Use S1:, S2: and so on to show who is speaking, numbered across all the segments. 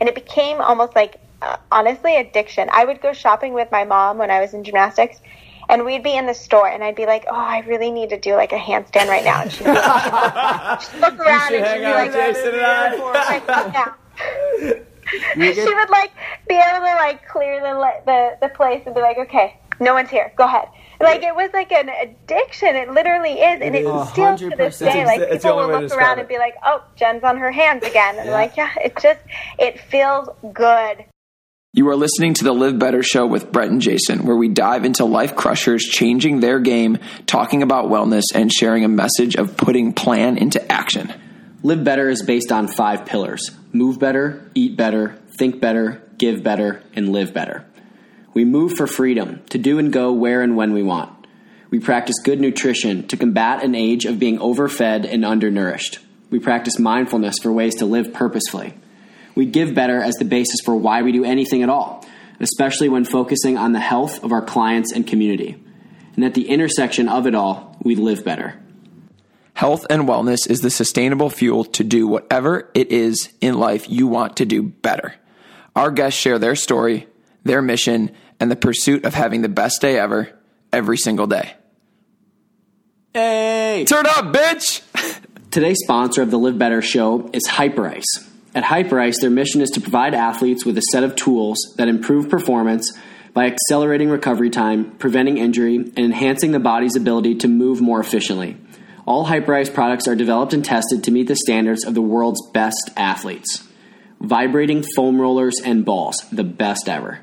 S1: and it became almost like uh, honestly addiction. I would go shopping with my mom when I was in gymnastics, and we'd be in the store, and I'd be like, "Oh, I really need to do like a handstand right now." And she'd, be, she'd, look, she'd look around and she'd be like,
S2: Jason and I.
S1: yeah. she would like be able to like clear the the the place and be like, "Okay, no one's here. Go ahead." Like it was like an addiction. It literally is, and
S2: It
S1: it
S2: is.
S1: still to this day. Like
S2: It's
S1: people will look around
S2: it.
S1: and be like, "Oh, Jen's on her hands again," and
S3: Yeah.
S1: like, yeah, it just it feels good.
S4: You are listening to the Live Better Show with Brett and Jason, where we dive into life crushers changing their game, talking about wellness, and sharing a message of putting plan into action.
S3: Live Better is based on five pillars move better, eat better, think better, give better, and live better. We move for freedom to do and go where and when we want. We practice good nutrition to combat an age of being overfed and undernourished. We practice mindfulness for ways to live purposefully. We give better as the basis for why we do anything at all, especially when focusing on the health of our clients and community. And at the intersection of it all, we live better.
S4: Health and wellness is the sustainable fuel to do whatever it is in life you want to do better. Our guests share their story, their mission, and the pursuit of having the best day ever every single day.
S3: Hey!
S4: Turn up, bitch!
S3: Today's sponsor of the Live Better show is Hyperice. At Hyperice, their mission is to provide athletes with a set of tools that improve performance by accelerating recovery time, preventing injury, and enhancing the body's ability to move more efficiently. All Hyperice products are developed and tested to meet the standards of the world's best athletes. Vibrating foam rollers and balls, the best ever.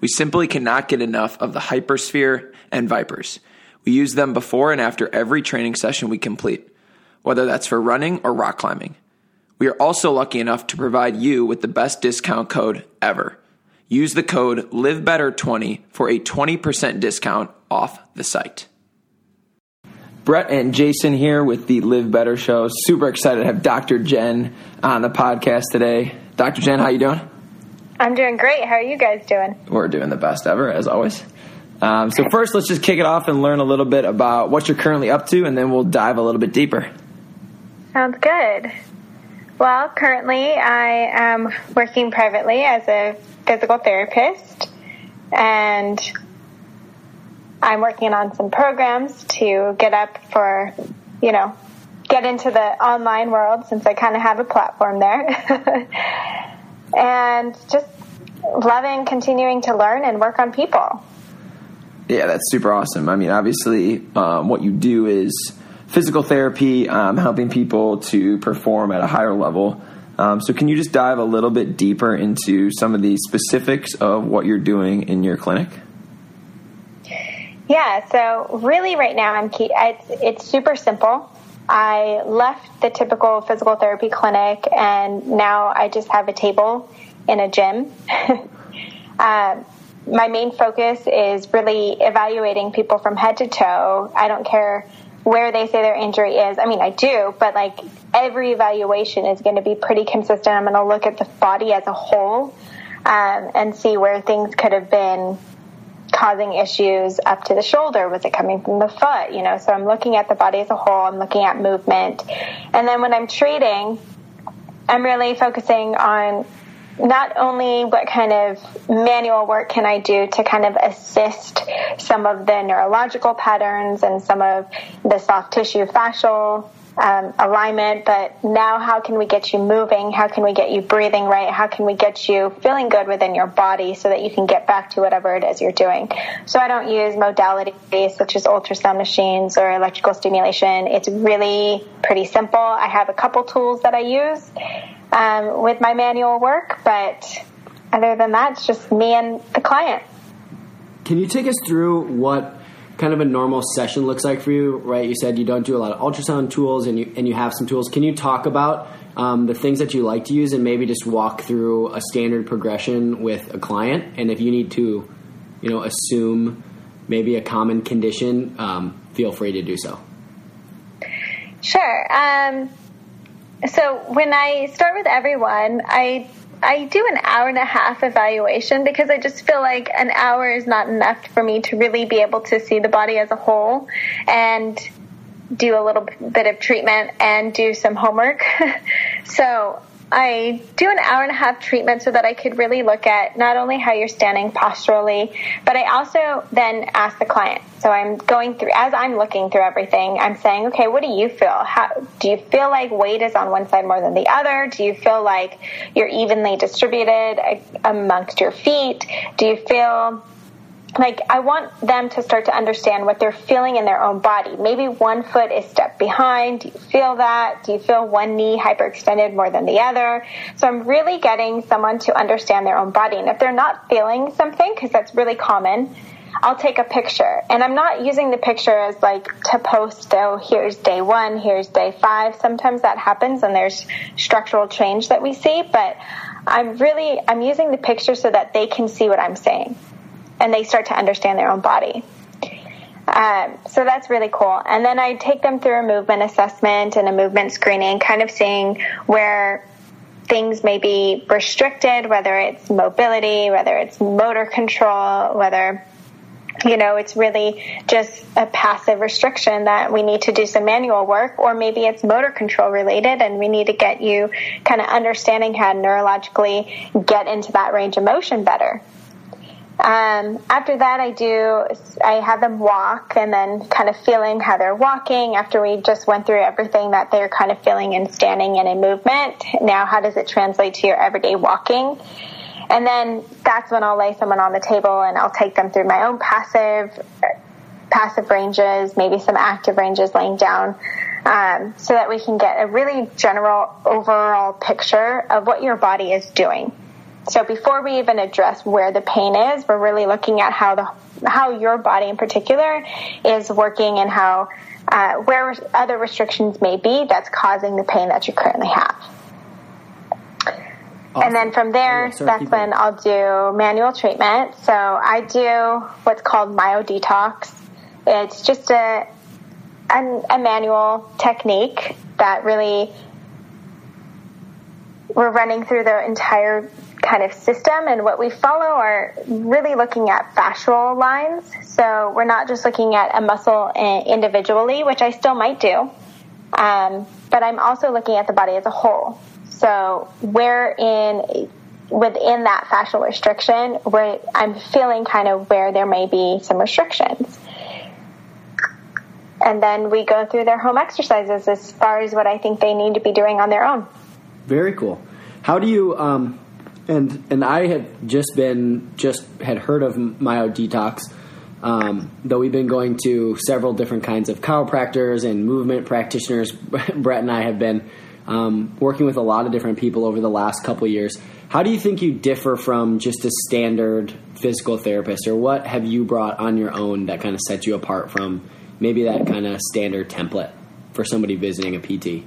S4: We simply cannot get enough of the Hypersphere and Vypers. We use them before and after every training session we complete, whether that's for running or rock climbing. We are also lucky enough to provide you with the best discount code ever. Use the code LIVEBETTER20 for a 20% discount off the site. Brett and Jason here with the Live Better Show. Super excited to have Dr. Jen on the podcast today. Dr. Jen, how you doing?
S1: I'm doing great. How are you guys doing?
S4: We're doing the best ever, as always. Um, so first, let's just kick it off and learn a little bit about what you're currently up to, and then we'll dive a little bit deeper.
S1: Sounds good. Well, currently I am working privately as a physical therapist, and I'm working on some programs to get up for, you know, get into the online world since I kind of have a platform there. and just loving continuing to learn and work on people.
S4: Yeah, that's super awesome. I mean, obviously, um, what you do is physical therapy, um, helping people to perform at a higher level. Um, so, can you just dive a little bit deeper into some of the specifics of what you're doing in your clinic?
S1: Yeah, so really right now I'm key, it's, it's super simple. I left the typical physical therapy clinic and now I just have a table in a gym. um, my main focus is really evaluating people from head to toe. I don't care where they say their injury is. I mean, I do, but like every evaluation is going to be pretty consistent. I'm going to look at the body as a whole um, and see where things could have been causing issues up to the shoulder? Was it coming from the foot? You know, so I'm looking at the body as a whole. I'm looking at movement. And then when I'm treating, I'm really focusing on not only what kind of manual work can I do to kind of assist some of the neurological patterns and some of the soft tissue fascial um, alignment, but now how can we get you moving? How can we get you breathing right? How can we get you feeling good within your body so that you can get back to whatever it is you're doing? So I don't use modalities such as ultrasound machines or electrical stimulation. It's really pretty simple. I have a couple tools that I use um, with my manual work, but other than that, it's just me and the client.
S3: Can you take us through what kind of a normal session looks like for you? Right, you said you don't do a lot of ultrasound tools, and you and you have some tools. Can you talk about um, the things that you like to use, and maybe just walk through a standard progression with a client? And if you need to, you know, assume maybe a common condition, um, feel free to do so.
S1: Sure. Um, so when I start with everyone, I I do an hour and a half evaluation because I just feel like an hour is not enough for me to really be able to see the body as a whole and do a little bit of treatment and do some homework. so I do an hour and a half treatment so that I could really look at not only how you're standing posturally, but I also then ask the client. So I'm going through, as I'm looking through everything, I'm saying, okay, what do you feel? How, do you feel like weight is on one side more than the other? Do you feel like you're evenly distributed uh, amongst your feet? Do you feel like I want them to start to understand what they're feeling in their own body. Maybe one foot is stepped behind. Do you feel that? Do you feel one knee hyperextended more than the other? So I'm really getting someone to understand their own body. And if they're not feeling something, because that's really common, I'll take a picture. And I'm not using the picture as like to post, oh, here's day one, here's day five. Sometimes that happens and there's structural change that we see, but I'm really, I'm using the picture so that they can see what I'm saying and they start to understand their own body. Um, so that's really cool. And then I take them through a movement assessment and a movement screening, kind of seeing where things may be restricted, whether it's mobility, whether it's motor control, whether you know, it's really just a passive restriction that we need to do some manual work, or maybe it's motor control related and we need to get you kind of understanding how neurologically get into that range of motion better. Um, after that, I do, I have them walk and then kind of feeling how they're walking after we just went through everything that they're kind of feeling and standing and in movement. Now, how does it translate to your everyday walking? And then that's when I'll lay someone on the table and I'll take them through my own passive, passive ranges, maybe some active ranges laying down. Um, so that we can get a really general overall picture of what your body is doing. So before we even address where the pain is, we're really looking at how the how your body in particular is working and how uh, where other restrictions may be that's causing the pain that you currently have. Awesome. And then from there, yeah, that's when I'll do manual treatment. So I do what's called myodetox. It's just a, a, a manual technique that really we're running through the entire kind of system and what we follow are really looking at fascial lines. So we're not just looking at a muscle individually, which I still might do, um, but I'm also looking at the body as a whole. So where in within that fascial restriction, where I'm feeling kind of where there may be some restrictions. And then we go through their home exercises as far as what I think they need to be doing on their own.
S3: Very cool. How do you um, and and I had just been just had heard of myodetox, um, though we've been going to several different kinds of chiropractors and movement practitioners. Brett and I have been um, working with a lot of different people over the last couple years. How do you think you differ from just a standard physical therapist, or what have you brought on your own that kind of sets you apart from maybe that kind of standard template for somebody visiting a PT?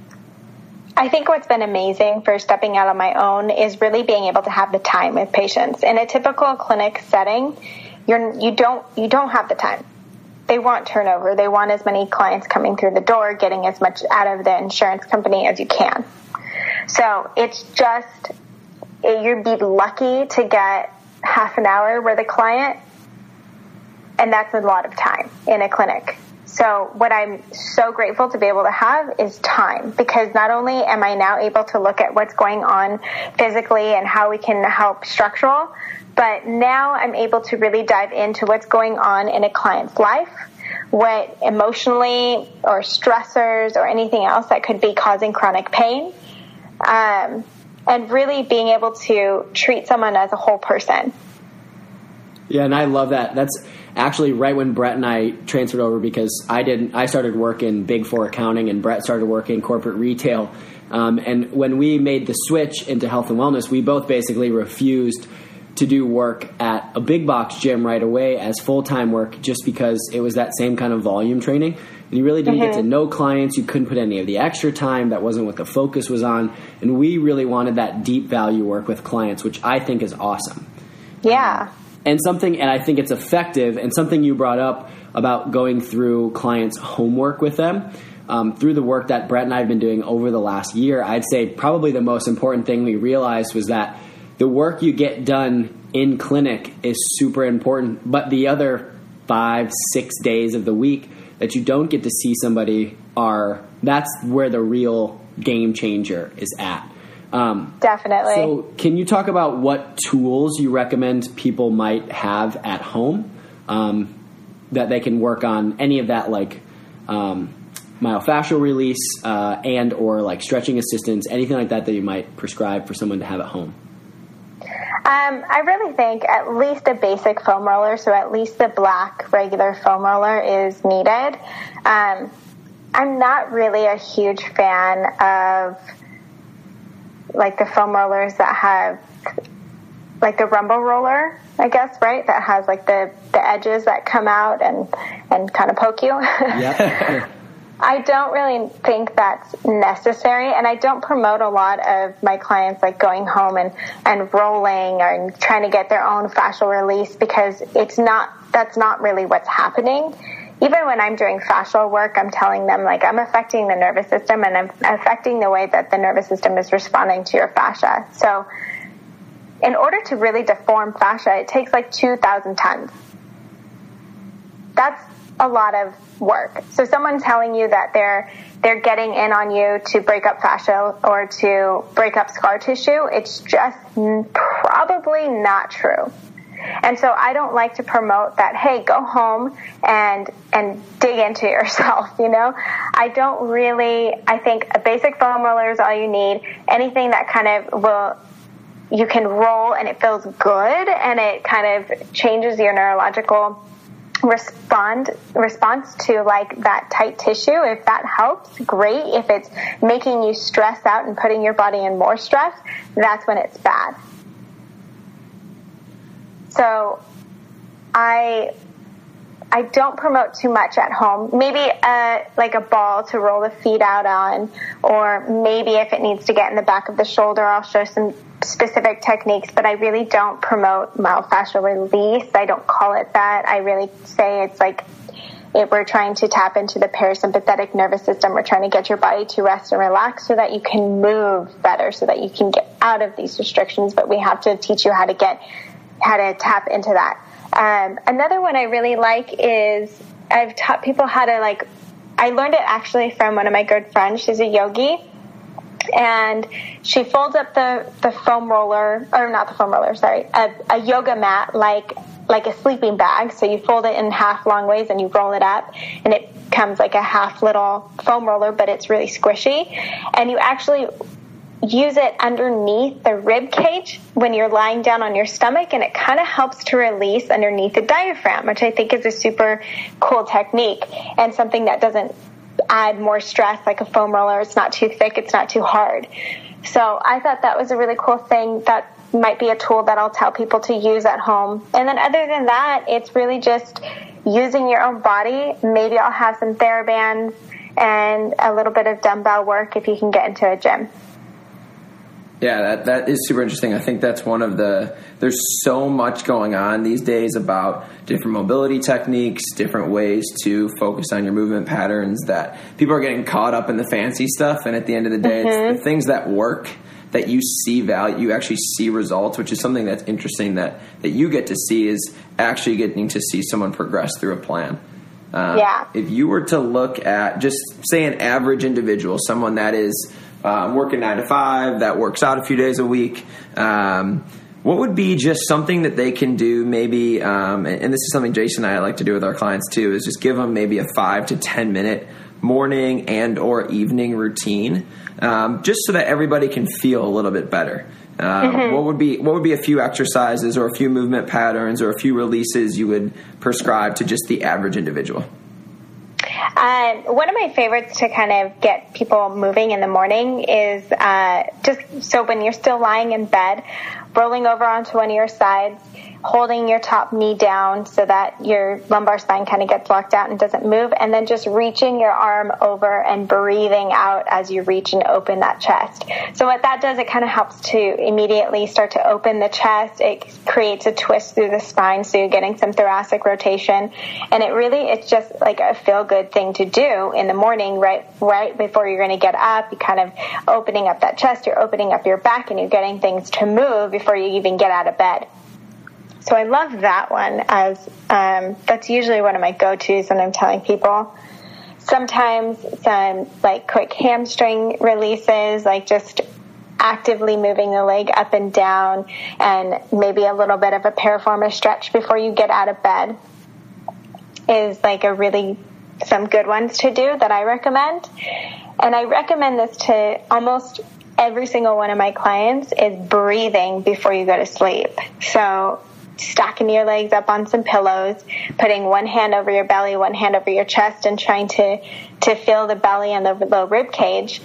S1: I think what's been amazing for stepping out on my own is really being able to have the time with patients. In a typical clinic setting, you're you don't you don't have the time. They want turnover. They want as many clients coming through the door, getting as much out of the insurance company as you can. So it's just you'd be lucky to get half an hour with a client, and that's a lot of time in a clinic. So what I'm so grateful to be able to have is time because not only am I now able to look at what's going on physically and how we can help structural, but now I'm able to really dive into what's going on in a client's life, what emotionally or stressors or anything else that could be causing chronic pain. Um, and really being able to treat someone as a whole person.
S3: Yeah, and I love that. That's actually right when Brett and I transferred over because I didn't. I started working Big Four accounting, and Brett started working corporate retail. Um, and when we made the switch into health and wellness, we both basically refused to do work at a big box gym right away as full time work just because it was that same kind of volume training. And you really didn't mm-hmm. get to mm-hmm. know clients. You couldn't put any of the extra time. That wasn't what the focus was on. And we really wanted that deep value work with clients, which I think is awesome.
S1: Yeah
S3: and something and i think it's effective and something you brought up about going through clients homework with them um, through the work that brett and i have been doing over the last year i'd say probably the most important thing we realized was that the work you get done in clinic is super important but the other five six days of the week that you don't get to see somebody are that's where the real game changer is at Um,
S1: Definitely.
S3: So, can you talk about what tools you recommend people might have at home um, that they can work on any of that, like um, myofascial release uh, and or like stretching assistance, anything like that that you might prescribe for someone to have at home?
S1: Um, I really think at least a basic foam roller, so at least the black regular foam roller is needed. Um, I'm not really a huge fan of like the foam rollers that have like the rumble roller, I guess, right? That has like the, the edges that come out and, and kind of poke you.
S3: Yeah.
S1: I don't really think that's necessary, and I don't promote a lot of my clients like going home and, and rolling and trying to get their own fascial release because it's not that's not really what's happening. Even when I'm doing fascial work, I'm telling them like I'm affecting the nervous system and I'm affecting the way that the nervous system is responding to your fascia. So, in order to really deform fascia, it takes like 2,000 tons. That's a lot of work. So someone telling you that they're they're getting in on you to break up fascia or to break up scar tissue, it's just probably not true. And so I don't like to promote that, hey, go home and and dig into yourself, you know? I don't really I think a basic foam roller is all you need. Anything that kind of will you can roll and it feels good and it kind of changes your neurological respond response to like that tight tissue if that helps great if it's making you stress out and putting your body in more stress that's when it's bad so i i don't promote too much at home maybe a, like a ball to roll the feet out on or maybe if it needs to get in the back of the shoulder i'll show some specific techniques, but I really don't promote myofascial release. I don't call it that. I really say it's like if we're trying to tap into the parasympathetic nervous system. We're trying to get your body to rest and relax so that you can move better, so that you can get out of these restrictions. But we have to teach you how to get, how to tap into that. Um, another one I really like is I've taught people how to like, I learned it actually from one of my good friends. She's a yogi and she folds up the, the foam roller, or not the foam roller, sorry, a, a yoga mat like like a sleeping bag. So you fold it in half long ways and you roll it up, and it comes like a half little foam roller, but it's really squishy. And you actually use it underneath the rib cage when you're lying down on your stomach, and it kind of helps to release underneath the diaphragm, which I think is a super cool technique and something that doesn't add more stress like a foam roller. It's not too thick, it's not too hard. So I thought that was a really cool thing that might be a tool that I'll tell people to use at home. And then other than that, it's really just using your own body. Maybe I'll have some TheraBands and a little bit of dumbbell work if you can get into a gym.
S4: Yeah, that, that is super interesting. I think that's one of the. There's so much going on these days about different mobility techniques, different ways to focus on your movement patterns that people are getting caught up in the fancy stuff. And at the end of the day, mm-hmm. it's the mm-hmm. things that work that you see value, you actually see results, which is something that's interesting that, that you get to see is actually getting to see someone progress through a plan.
S1: Um, yeah.
S4: If you were to look at just say an average individual, someone that is um, working nine to five, that works out a few days a week. Um, what would be just something that they can do maybe um, and this is something jason and i like to do with our clients too is just give them maybe a five to ten minute morning and or evening routine um, just so that everybody can feel a little bit better um, mm-hmm. what would be what would be a few exercises or a few movement patterns or a few releases you would prescribe to just the average individual
S1: um, one of my favorites to kind of get people moving in the morning is uh, just so when you're still lying in bed, rolling over onto one of your sides, holding your top knee down so that your lumbar spine kind of gets locked out and doesn't move, and then just reaching your arm over and breathing out as you reach and open that chest. So what that does, it kind of helps to immediately start to open the chest. It creates a twist through the spine, so you're getting some thoracic rotation, and it really it's just like a feel good thing to do in the morning, right right before you're going to get up. You kind of opening up that chest, you're opening up your back, and you're getting things to move before you even get out of bed. So I love that one as um, that's usually one of my go-tos when I'm telling people. Sometimes some like quick hamstring releases, like just actively moving the leg up and down and maybe a little bit of a piriformis stretch before you get out of bed is like a really some good ones to do that I recommend. And I recommend this to almost every single one of my clients is breathing before you go to sleep. So stacking your legs up on some pillows, putting one hand over your belly, one hand over your chest, and trying to to feel the belly and the low rib cage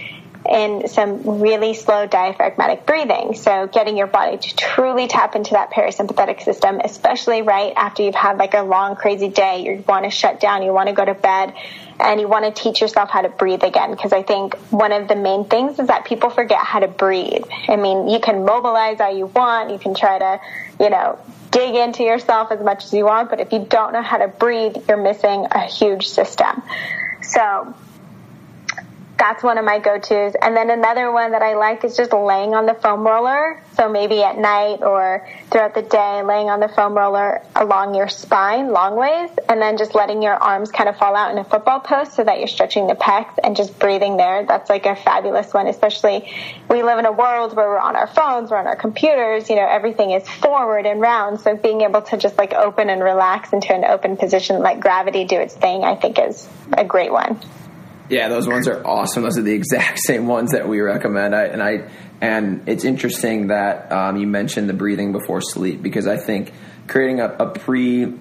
S1: in some really slow diaphragmatic breathing. So getting your body to truly tap into that parasympathetic system, especially right after you've had like a long, crazy day. You want to shut down, you want to go to bed, and you want to teach yourself how to breathe again. Because I think one of the main things is that people forget how to breathe. I mean, you can mobilize all you want, you can try to, you know, dig into yourself as much as you want, but if you don't know how to breathe, you're missing a huge system. So that's one of my go-tos. And then another one that I like is just laying on the foam roller. So maybe at night or throughout the day, laying on the foam roller along your spine long ways, and then just letting your arms kind of fall out in a football pose so that you're stretching the pecs and just breathing there. That's like a fabulous one, especially we live in a world where we're on our phones, we're on our computers, you know, everything is forward and round. So being able to just like open and relax into an open position, let gravity do its thing, I think is a great one.
S4: Yeah, those ones are awesome. Those are the exact same ones that we recommend. I, and I and it's interesting that um, you mentioned the breathing before sleep because I think creating a, a pre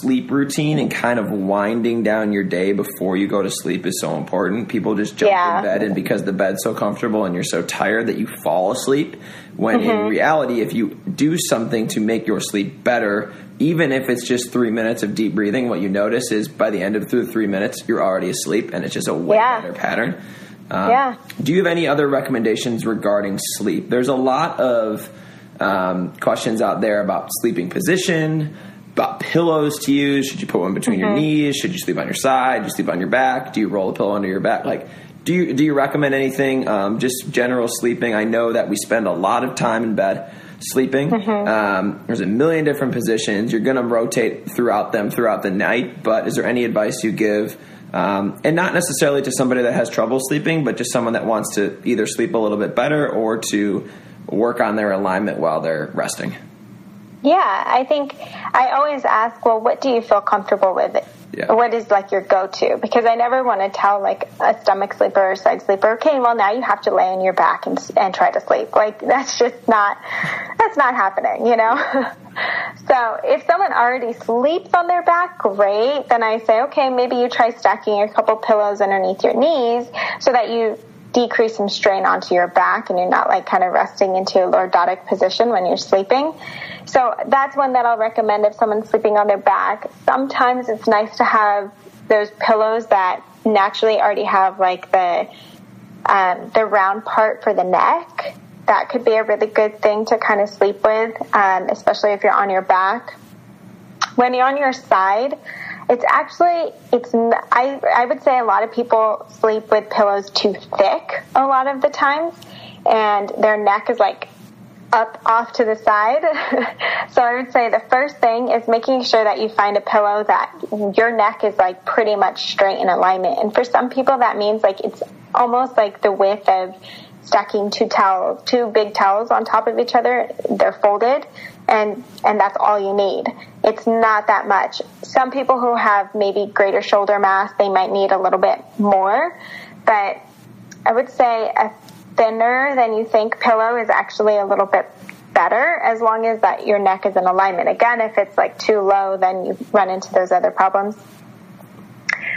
S4: sleep routine and kind of winding down your day before you go to sleep is so important. People just jump yeah. in bed and because the bed's so comfortable and you're so tired that you fall asleep. When mm-hmm. in reality, if you do something to make your sleep better, even if it's just three minutes of deep breathing, what you notice is by the end of the three minutes, you're already asleep, and it's just a way yeah. better pattern.
S1: Um, yeah.
S4: Do you have any other recommendations regarding sleep? There's a lot of um, questions out there about sleeping position, about pillows to use. Should you put one between mm-hmm. your knees? Should you sleep on your side? Do you sleep on your back? Do you roll a pillow under your back? Like, do you do you recommend anything? Um, just general sleeping. I know that we spend a lot of time in bed sleeping. Mm-hmm. Um, there's a million different positions. You're going to rotate throughout them throughout the night. But is there any advice you give? Um, and not necessarily to somebody that has trouble sleeping, but just someone that wants to either sleep a little bit better or to work on their alignment while they're resting.
S1: Yeah, I think I always ask, well, what do you feel comfortable with? Yeah. What is like your go-to? Because I never want to tell like a stomach sleeper or side sleeper, okay, well now you have to lay on your back and and try to sleep. Like that's just not that's not happening, you know. so if someone already sleeps on their back, great. Then I say, okay, maybe you try stacking a couple pillows underneath your knees so that you decrease some strain onto your back and you're not like kind of resting into a lordotic position when you're sleeping. So that's one that I'll recommend if someone's sleeping on their back. Sometimes it's nice to have those pillows that naturally already have like the um, the round part for the neck. That could be a really good thing to kind of sleep with, um, especially if you're on your back. When you're on your side, it's actually it's I I would say a lot of people sleep with pillows too thick a lot of the times, and their neck is like up off to the side. so I would say the first thing is making sure that you find a pillow that your neck is like pretty much straight in alignment. And for some people that means like it's almost like the width of stacking two towels, two big towels on top of each other. They're folded and and that's all you need. It's not that much. Some people who have maybe greater shoulder mass, they might need a little bit more, but I would say a thinner than you think pillow is actually a little bit better as long as that your neck is in alignment. Again, if it's like too low, then you run into those other problems.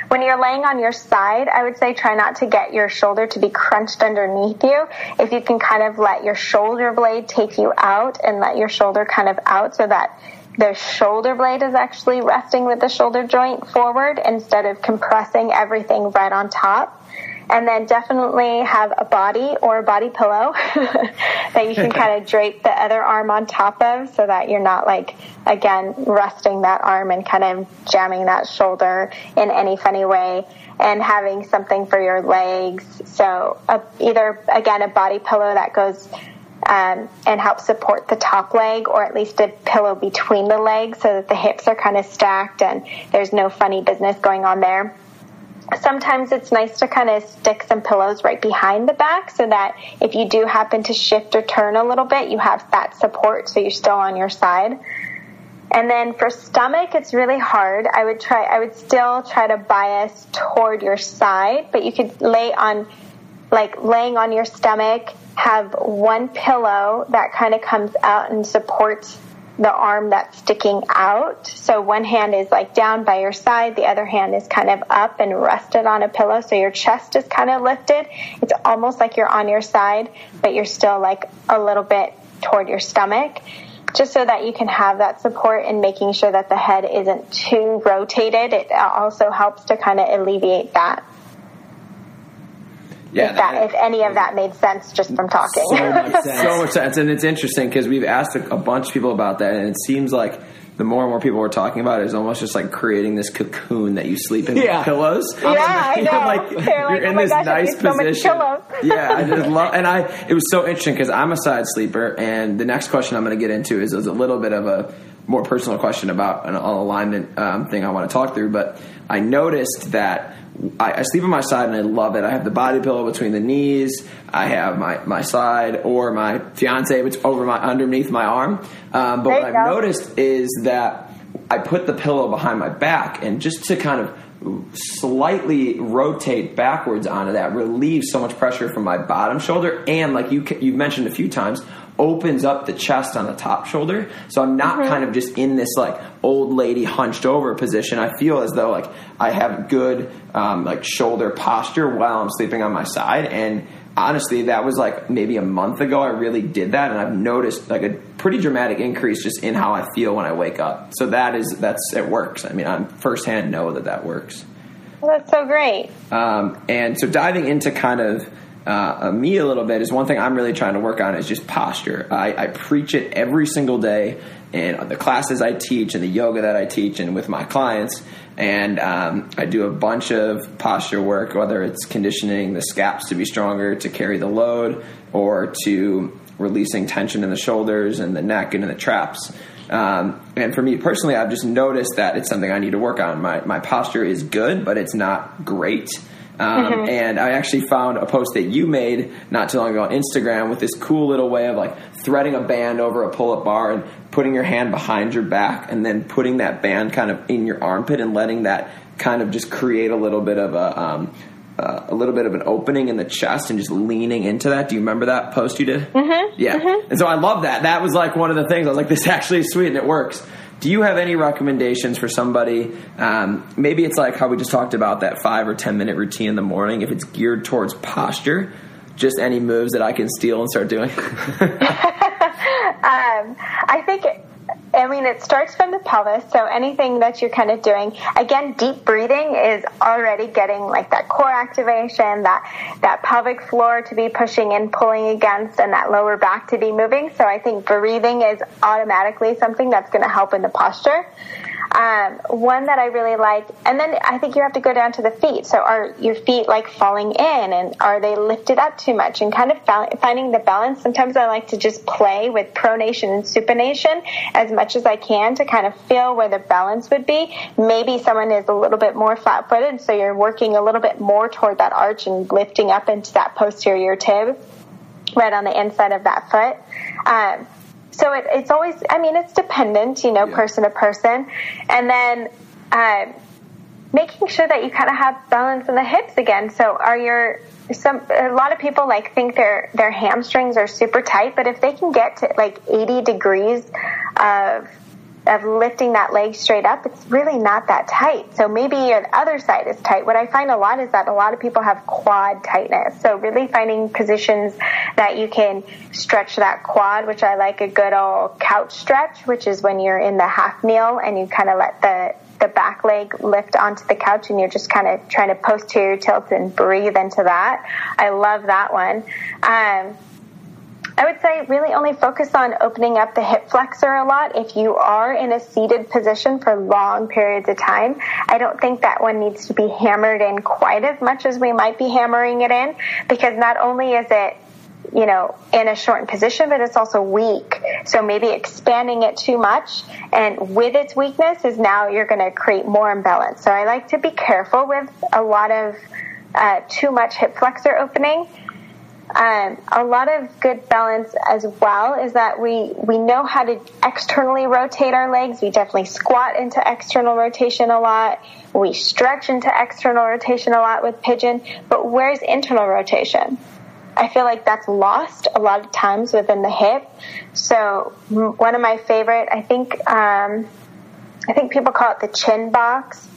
S1: When you're laying on your side, I would say try not to get your shoulder to be crunched underneath you. If you can kind of let your shoulder blade take you out and let your shoulder kind of out so that the shoulder blade is actually resting with the shoulder joint forward instead of compressing everything right on top. And then definitely have a body or a body pillow that you can kind of drape the other arm on top of so that you're not like, again, resting that arm and kind of jamming that shoulder in any funny way and having something for your legs. So a, either, again, a body pillow that goes um, and helps support the top leg, or at least a pillow between the legs so that the hips are kind of stacked and there's no funny business going on there sometimes it's nice to kind of stick some pillows right behind the back so that if you do happen to shift or turn a little bit, you have that support so you're still on your side. And then for stomach, it's really hard. I would try, I would still try to bias toward your side, but you could lay on, like laying on your stomach, have one pillow that kind of comes out and supports the arm that's sticking out. So one hand is like down by your side, the other hand is kind of up and rested on a pillow. So your chest is kind of lifted. It's almost like you're on your side, but you're still like a little bit toward your stomach. Just so that you can have that support in making sure that the head isn't too rotated. It also helps to kind of alleviate that. Yeah, if, that, if any of that made sense just from talking.
S4: So much sense. so much sense. And it's interesting because we've asked a, a, bunch of people about that, and it seems like the more and more people we're talking about it is almost just like creating this cocoon that you sleep in yeah. with pillows.
S1: Yeah, I know. like, you're like, in oh this gosh, nice position. So
S4: yeah, I just love, and I. It was so interesting because I'm a side sleeper, and the next question I'm going to get into is, is a little bit of a more personal question about an alignment um, thing I want to talk through, but I noticed that I, I, sleep on my side and I love it. I have the body pillow between the knees. I have my, my side or my fiance which over my underneath my arm. Um, but what I've go. noticed is that I put the pillow behind my back and just to kind of slightly rotate backwards onto that relieves so much pressure from my bottom shoulder and like you you've mentioned a few times opens up the chest on the top shoulder. So I'm not mm-hmm. kind of just in this like old lady hunched over position. I feel as though like I have good um, like shoulder posture while I'm sleeping on my side. And honestly, that was like maybe a month ago. I really did that, and I've noticed like a pretty dramatic increase just in how I feel when I wake up. So that is that's it works. I mean, I'm firsthand know that that works.
S1: Well, that's so great.
S4: Um, and so diving into kind of uh, me a little bit is one thing I'm really trying to work on is just posture. I, I preach it every single day in the classes I teach and the yoga that I teach and with my clients. And um, I do a bunch of posture work, whether it's conditioning the scaps to be stronger to carry the load or to releasing tension in the shoulders and the neck and in the traps. Um, and for me personally, I've just noticed that it's something I need to work on. My, my posture is good, but it's not great. Um, mm-hmm. And I actually found a post that you made not too long ago on Instagram with this cool little way of like threading a band over a pull up bar and putting your hand behind your back and then putting that band kind of in your armpit and letting that kind of just create a little bit of a. Um, uh, a little bit of an opening in the chest and just leaning into that. Do you remember that post you did?
S1: Mm-hmm.
S4: Yeah.
S1: Mm-hmm.
S4: And so I love that. That was like one of the things I was like, this actually is sweet and it works. Do you have any recommendations for somebody? Um, maybe it's like how we just talked about that five or 10 minute routine in the morning. If it's geared towards posture, just any moves that I can steal and start doing? um,
S1: I think I mean, it starts from the pelvis. So anything that you're kind of doing, again, deep breathing is already getting like that core activation, that, that pelvic floor to be pushing and pulling against and that lower back to be moving. So I think breathing is automatically something that's going to help in the posture. Um, one that I really like, and then I think you have to go down to the feet. So are your feet like falling in and are they lifted up too much and kind of finding the balance? Sometimes I like to just play with pronation and supination as much as I can to kind of feel where the balance would be. Maybe someone is a little bit more flat footed, so you're working a little bit more toward that arch and lifting up into that posterior tib right on the inside of that foot. Um, so it, it's always, I mean, it's dependent, you know, yeah. person to person. And then, uh, making sure that you kind of have balance in the hips again. So are your, some, a lot of people like think their, their hamstrings are super tight, but if they can get to like 80 degrees of of lifting that leg straight up, it's really not that tight. So maybe your other side is tight. What I find a lot is that a lot of people have quad tightness. So really finding positions that you can stretch that quad, which I like a good old couch stretch, which is when you're in the half kneel and you kind of let the the back leg lift onto the couch and you're just kind of trying to posterior tilt and breathe into that. I love that one. Um, I would say really only focus on opening up the hip flexor a lot if you are in a seated position for long periods of time. I don't think that one needs to be hammered in quite as much as we might be hammering it in because not only is it you know, in a shortened position, but it's also weak. So maybe expanding it too much and with its weakness is now you're going to create more imbalance. So I like to be careful with a lot of uh, too much hip flexor opening. Um, a lot of good balance as well is that we we know how to externally rotate our legs. We definitely squat into external rotation a lot. We stretch into external rotation a lot with pigeon. But where's internal rotation? I feel like that's lost a lot of times within the hip. So one of my favorite, I think, um, I think people call it the shin box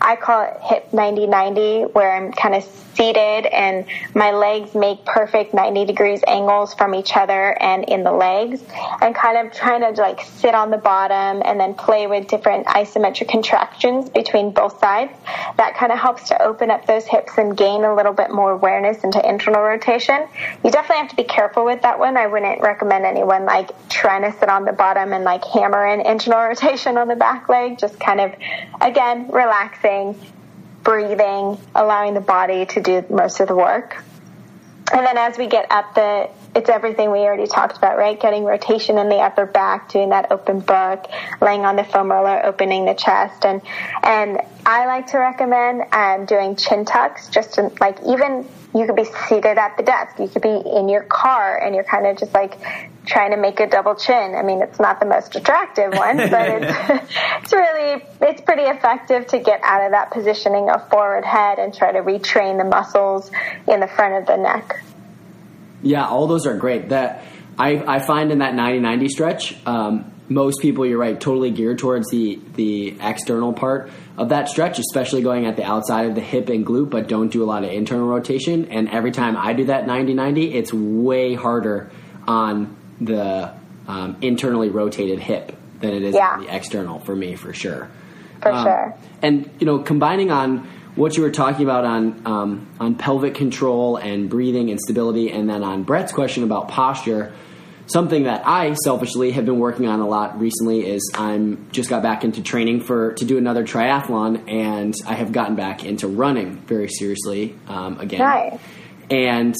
S1: I call it hip 90 90, where I'm kind of seated and my legs make perfect 90 degrees angles from each other and in the legs, and kind of trying to like sit on the bottom and then play with different isometric contractions between both sides. That kind of helps to open up those hips and gain a little bit more awareness into internal rotation. You definitely have to be careful with that one. I wouldn't recommend anyone like trying to sit on the bottom and like hammer in internal rotation on the back leg. Just kind of, again, relaxing breathing, allowing the body to do most of the work. And then as we get up the, it's everything we already talked about, right? Getting rotation in the upper back, doing that open book, laying on the foam roller, opening the chest. And, and I like to recommend um, doing chin tucks, just to, like even you could be seated at the desk. You could be in your car and you're kind of just like trying to make a double chin. I mean, it's not the most attractive one, but it's, it's really, it's pretty effective to get out of that positioning of forward head and try to retrain the muscles in the front of the neck.
S3: Yeah, all those are great. That I, I find in that 90-90 stretch, um, most people, you're right, totally geared towards the the external part of that stretch, especially going at the outside of the hip and glute, but don't do a lot of internal rotation. And every time I do that 90-90, it's way harder on the um, internally rotated hip than it is yeah. on the external for me, for sure.
S1: For um, sure.
S3: And you know, combining on what you were talking about on um, on pelvic control and breathing and stability, and then on Brett's question about posture something that I selfishly have been working on a lot recently is I'm just got back into training for to do another triathlon, and I have gotten back into running very seriously um, again,
S1: nice.
S3: and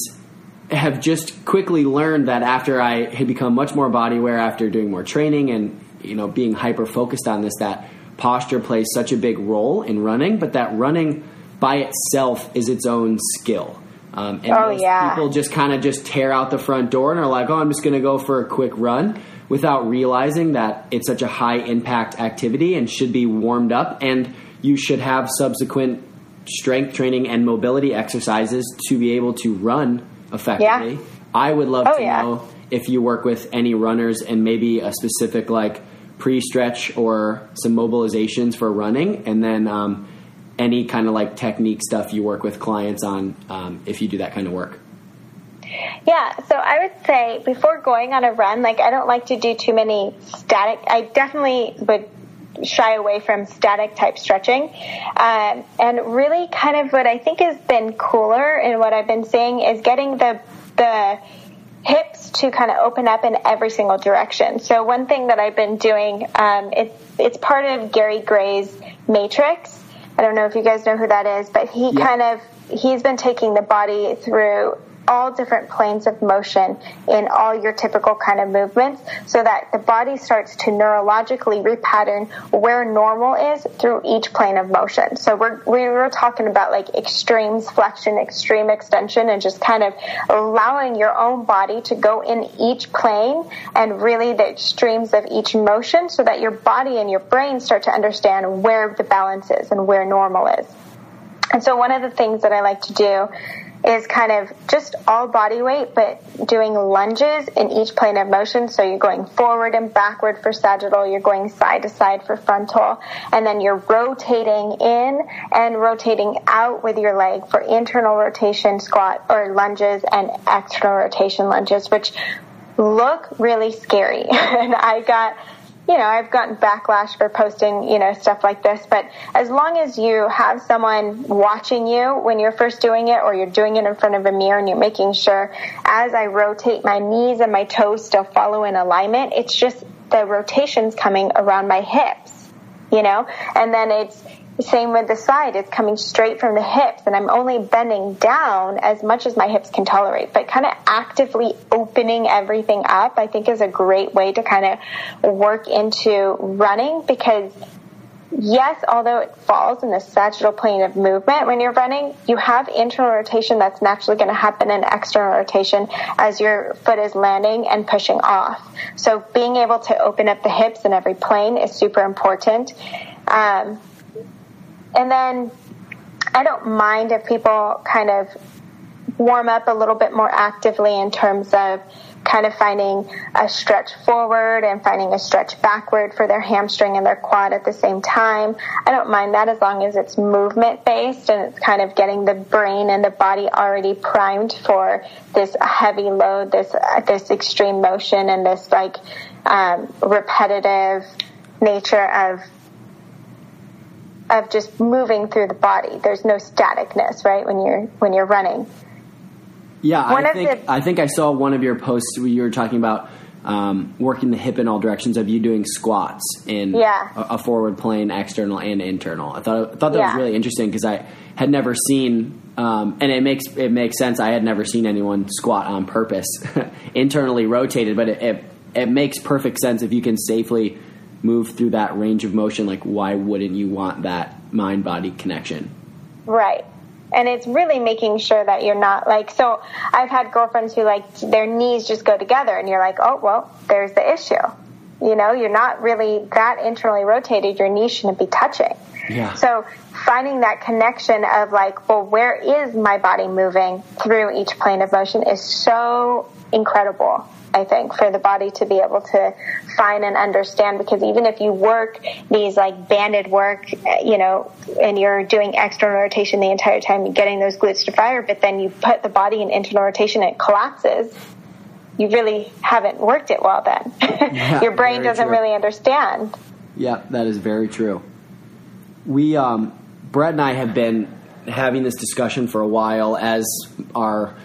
S3: have just quickly learned that after I had become much more body aware after doing more training and you know being hyper focused on this that posture plays such a big role in running, but that running by itself is its own skill. Um, and
S1: oh, yeah.
S3: people just kind of just tear out the front door and are like, "Oh, I'm just going to go for a quick run," without realizing that it's such a high impact activity and should be warmed up, and you should have subsequent strength training and mobility exercises to be able to run effectively.
S1: Yeah.
S3: I would love
S1: oh,
S3: to
S1: yeah.
S3: know if you work with any runners and maybe a specific like pre-stretch or some mobilizations for running, and then. Um, any kind of like technique stuff you work with clients on um, if you do that kind of work?
S1: Yeah, so I would say before going on a run, like I don't like to do too many static. I definitely would shy away from static type stretching. Um, and really, kind of what I think has been cooler and what I've been seeing is getting the the hips to kind of open up in every single direction. So one thing that I've been doing, um, it's it's part of Gary Gray's matrix. I don't know if you guys know who that is, but he yeah. kind of he's been taking the body through all different planes of motion in all your typical kind of movements so that the body starts to neurologically repattern where normal is through each plane of motion. So we're, we were talking about like extremes flexion, extreme extension, and just kind of allowing your own body to go in each plane and really the extremes of each motion so that your body and your brain start to understand where the balance is and where normal is. And so one of the things that I like to do is kind of just all body weight, but doing lunges in each plane of motion. So you're going forward and backward for sagittal, you're going side to side for frontal, and then you're rotating in and rotating out with your leg for internal rotation squat or lunges and external rotation lunges, which look really scary. and I got you know, I've gotten backlash for posting, you know, stuff like this, but as long as you have someone watching you when you're first doing it or you're doing it in front of a mirror and you're making sure as I rotate my knees and my toes still follow in alignment, it's just the rotations coming around my hips, you know, and then it's, same with the side, it's coming straight from the hips, and I'm only bending down as much as my hips can tolerate. But kind of actively opening everything up, I think, is a great way to kind of work into running because yes, although it falls in the sagittal plane of movement when you're running, you have internal rotation that's naturally going to happen in external rotation as your foot is landing and pushing off. So being able to open up the hips in every plane is super important. Um, and then I don't mind if people kind of warm up a little bit more actively in terms of kind of finding a stretch forward and finding a stretch backward for their hamstring and their quad at the same time. I don't mind that as long as it's movement based and it's kind of getting the brain and the body already primed for this heavy load, this this extreme motion and this like um, repetitive nature of of just moving through the body. There's no staticness, right? When you're when you're running.
S3: Yeah, one I think the, I think I saw one of your posts where you were talking about um, working the hip in all directions of you doing squats in
S1: yeah.
S3: a, a, forward plane, external and internal. I thought I thought that yeah. was really interesting because I had never seen, um, and it makes it makes sense. I had never seen anyone squat on purpose, internally rotated, but it, it it makes perfect sense if you can safely move through that range of motion. Like, why wouldn't you want that mind body connection?
S1: Right and it's really making sure that you're not like so i've had girlfriends who like their knees just go together and you're like oh well there's the issue you know you're not really that internally rotated your knees shouldn't be touching
S3: yeah.
S1: so finding that connection of like well where is my body moving through each plane of motion is so incredible I think, for the body to be able to find and understand. Because even if you work these like banded work, you know, and you're doing external rotation the entire time, you're getting those glutes to fire, but then you put the body in internal rotation and it collapses, you really haven't worked it well then. Yeah, Your brain doesn't true. really understand.
S3: Yeah, that is very true. We, um, Brett and I have been having this discussion for a while as our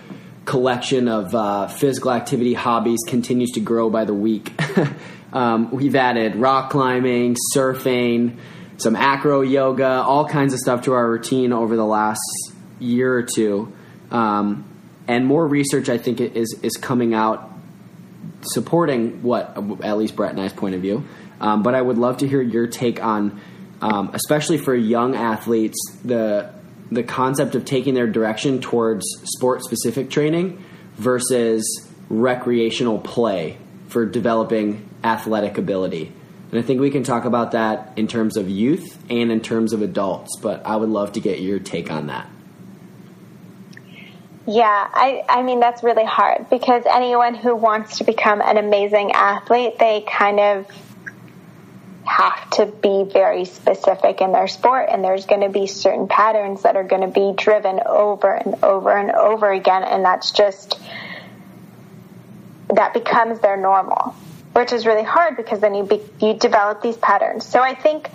S3: collection of uh, physical activity hobbies continues to grow by the week. um, we've added rock climbing, surfing, some acro yoga, all kinds of stuff to our routine over the last year or two. Um, and more research, I think, is is coming out supporting what at least Brett and I's point of view. Um, but I would love to hear your take on, um, especially for young athletes, the the concept of taking their direction towards sport specific training versus recreational play for developing athletic ability. And I think we can talk about that in terms of youth and in terms of adults, but I would love to get your take on that.
S1: Yeah, I, I mean, that's really hard because anyone who wants to become an amazing athlete, they kind of have to be very specific in their sport and there's going to be certain patterns that are going to be driven over and over and over again and that's just that becomes their normal which is really hard because then you be, you develop these patterns. So i think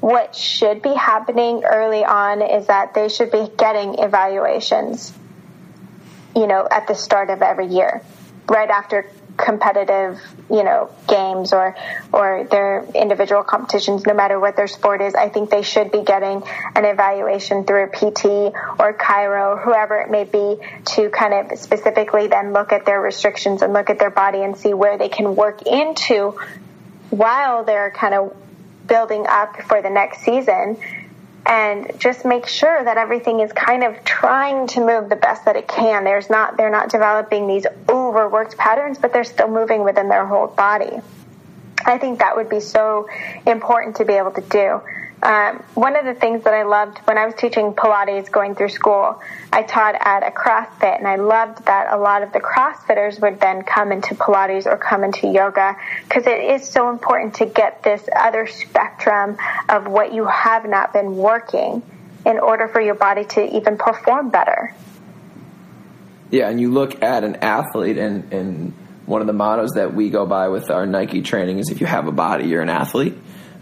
S1: what should be happening early on is that they should be getting evaluations you know at the start of every year right after competitive, you know, games or or their individual competitions, no matter what their sport is, I think they should be getting an evaluation through a PT or chiro, whoever it may be, to kind of specifically then look at their restrictions and look at their body and see where they can work into while they're kind of building up for the next season and just make sure that everything is kind of trying to move the best that it can. There's not, they're not developing these overworked patterns, but they're still moving within their whole body. I think that would be so important to be able to do. Um, one of the things that I loved when I was teaching Pilates going through school, I taught at a CrossFit, and I loved that a lot of the CrossFitters would then come into Pilates or come into yoga because it is so important to get this other spectrum of what you have not been working in order for your body to even perform better.
S4: Yeah, and you look at an athlete, and, and one of the mottos that we go by with our Nike training is if you have a body, you're an athlete.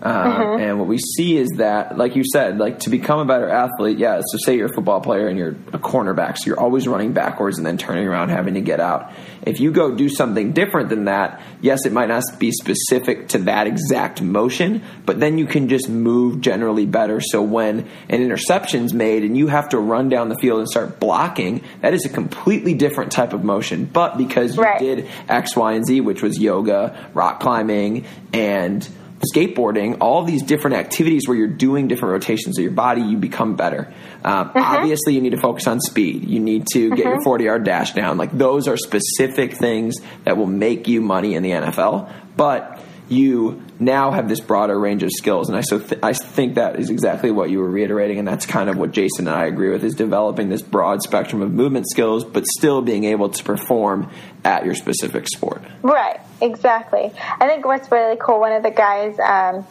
S4: Um, And what we see is that, like you said, like to become a better athlete, yeah. So say you're a football player and you're a cornerback, so you're always running backwards and then turning around, having to get out. If you go do something different than that, yes, it might not be specific to that exact motion, but then you can just move generally better. So when an interception's made and you have to run down the field and start blocking, that is a completely different type of motion. But because you
S1: Right.
S4: did X, Y, and Z, which was yoga, rock climbing, and skateboarding, all these different activities where you're doing different rotations of your body, you become better. Um, Obviously, you need to focus on speed. You need to get your 40 yard dash down. Like, those are specific things that will make you money in the NFL. But you now have this broader range of skills, and I so th- I think that is exactly what you were reiterating, and that's kind of what Jason and I agree with: is developing this broad spectrum of movement skills, but still being able to perform at your specific sport.
S1: Right, exactly. I think what's really cool, one of the guys um,